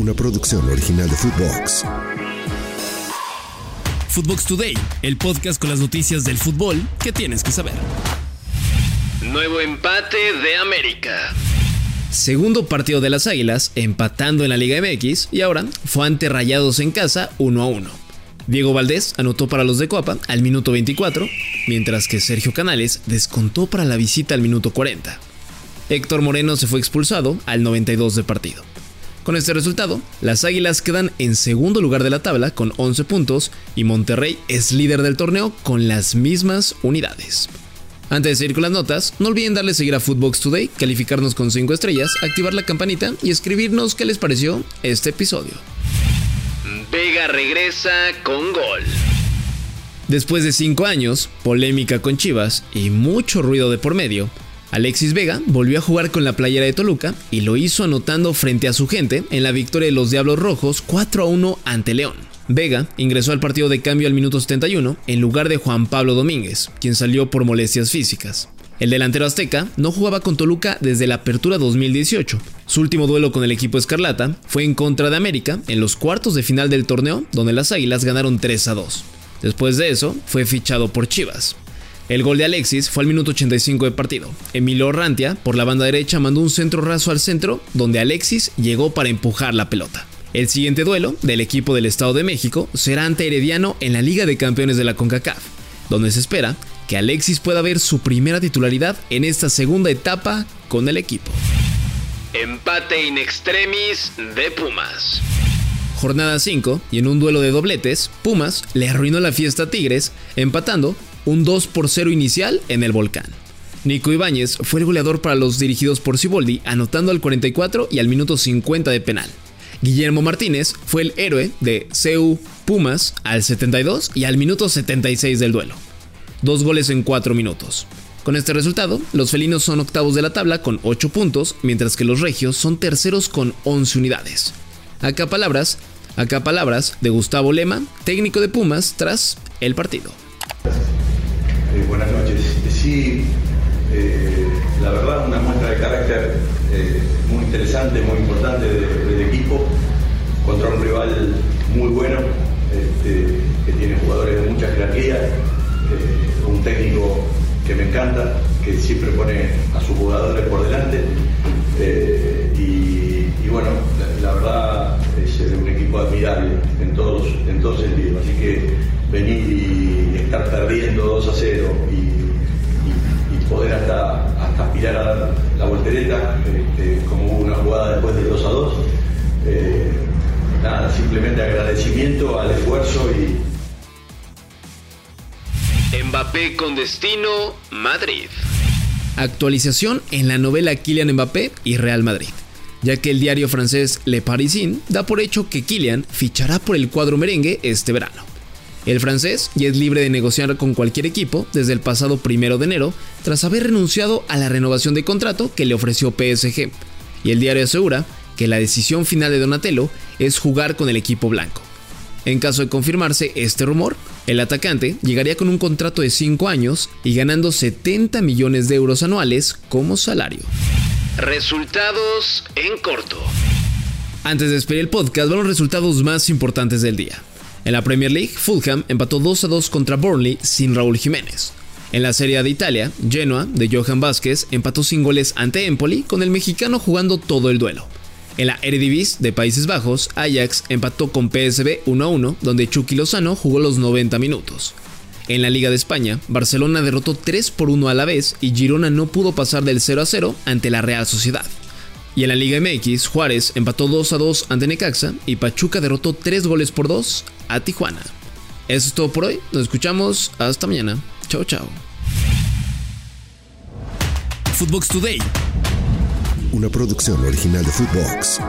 una producción original de Footbox. Footbox Today, el podcast con las noticias del fútbol que tienes que saber. Nuevo empate de América. Segundo partido de las Águilas, empatando en la Liga MX y ahora fue ante Rayados en casa 1 a 1. Diego Valdés anotó para los de Coapa al minuto 24, mientras que Sergio Canales descontó para la visita al minuto 40. Héctor Moreno se fue expulsado al 92 de partido. Con este resultado, las Águilas quedan en segundo lugar de la tabla con 11 puntos y Monterrey es líder del torneo con las mismas unidades. Antes de seguir con las notas, no olviden darle seguir a Footbox Today, calificarnos con 5 estrellas, activar la campanita y escribirnos qué les pareció este episodio. Vega regresa con gol. Después de 5 años, polémica con Chivas y mucho ruido de por medio, Alexis Vega volvió a jugar con la playera de Toluca y lo hizo anotando frente a su gente en la victoria de los Diablos Rojos 4 a 1 ante León. Vega ingresó al partido de cambio al minuto 71 en lugar de Juan Pablo Domínguez, quien salió por molestias físicas. El delantero azteca no jugaba con Toluca desde la apertura 2018. Su último duelo con el equipo escarlata fue en contra de América en los cuartos de final del torneo, donde las Águilas ganaron 3 a 2. Después de eso, fue fichado por Chivas. El gol de Alexis fue al minuto 85 de partido. Emilio Rantia, por la banda derecha, mandó un centro raso al centro, donde Alexis llegó para empujar la pelota. El siguiente duelo del equipo del Estado de México será ante Herediano en la Liga de Campeones de la CONCACAF, donde se espera que Alexis pueda ver su primera titularidad en esta segunda etapa con el equipo. Empate in extremis de Pumas. Jornada 5 y en un duelo de dobletes, Pumas le arruinó la fiesta a Tigres, empatando un 2 por 0 inicial en el volcán. Nico Ibáñez fue el goleador para los dirigidos por Ciboldi, anotando al 44 y al minuto 50 de penal. Guillermo Martínez fue el héroe de CU Pumas al 72 y al minuto 76 del duelo. Dos goles en 4 minutos. Con este resultado, los felinos son octavos de la tabla con 8 puntos, mientras que los regios son terceros con 11 unidades. Acá palabras, acá palabras de Gustavo Lema, técnico de Pumas, tras el partido. Eh. Sí, eh, la verdad una muestra de carácter eh, muy interesante, muy importante del equipo, contra un rival muy bueno, este, que tiene jugadores de mucha jerarquía, un técnico que me encanta, que siempre pone a sus jugadores por delante. Y, bueno, la, verdad es un equipo admirable en todos, en. Así que venir y estar perdiendo 2 a 0 y, poder hasta, hasta aspirar a dar la voltereta, este, como hubo una jugada después del 2 a 2. Eh, nada, simplemente agradecimiento al esfuerzo y. Mbappé con destino Madrid. Actualización en la novela Kylian Mbappé y Real Madrid ya que el diario francés Le Parisien da por hecho que Kylian fichará por el cuadro merengue este verano. El francés ya es libre de negociar con cualquier equipo desde el pasado primero de enero, tras haber renunciado a la renovación de contrato que le ofreció PSG, y el diario asegura que la decisión final de Donatello es jugar con el equipo blanco. En caso de confirmarse este rumor, el atacante llegaría con un contrato de 5 años y ganando 70 millones de euros anuales como salario. Resultados en corto. Antes de despedir el podcast, van los resultados más importantes del día. En la Premier League, Fulham empató 2 a 2 contra Burnley sin Raúl Jiménez. En la Serie A de Italia, Genoa, de Johan Vázquez, empató sin goles ante Empoli, con el mexicano jugando todo el duelo. En la Eredivisie de Países Bajos, Ajax empató con PSV 1 a 1, donde Chucky Lozano jugó los 90 minutos. En la Liga de España, Barcelona derrotó 3 por 1 a la vez y Girona no pudo pasar del 0 a 0 ante la Real Sociedad. Y en la Liga MX, Juárez empató 2 a 2 ante Necaxa y Pachuca derrotó 3 goles por 2 a Tijuana. Eso es todo por hoy. Nos escuchamos hasta mañana. Chao, chao. Footbox Today. Una producción original de Footbox.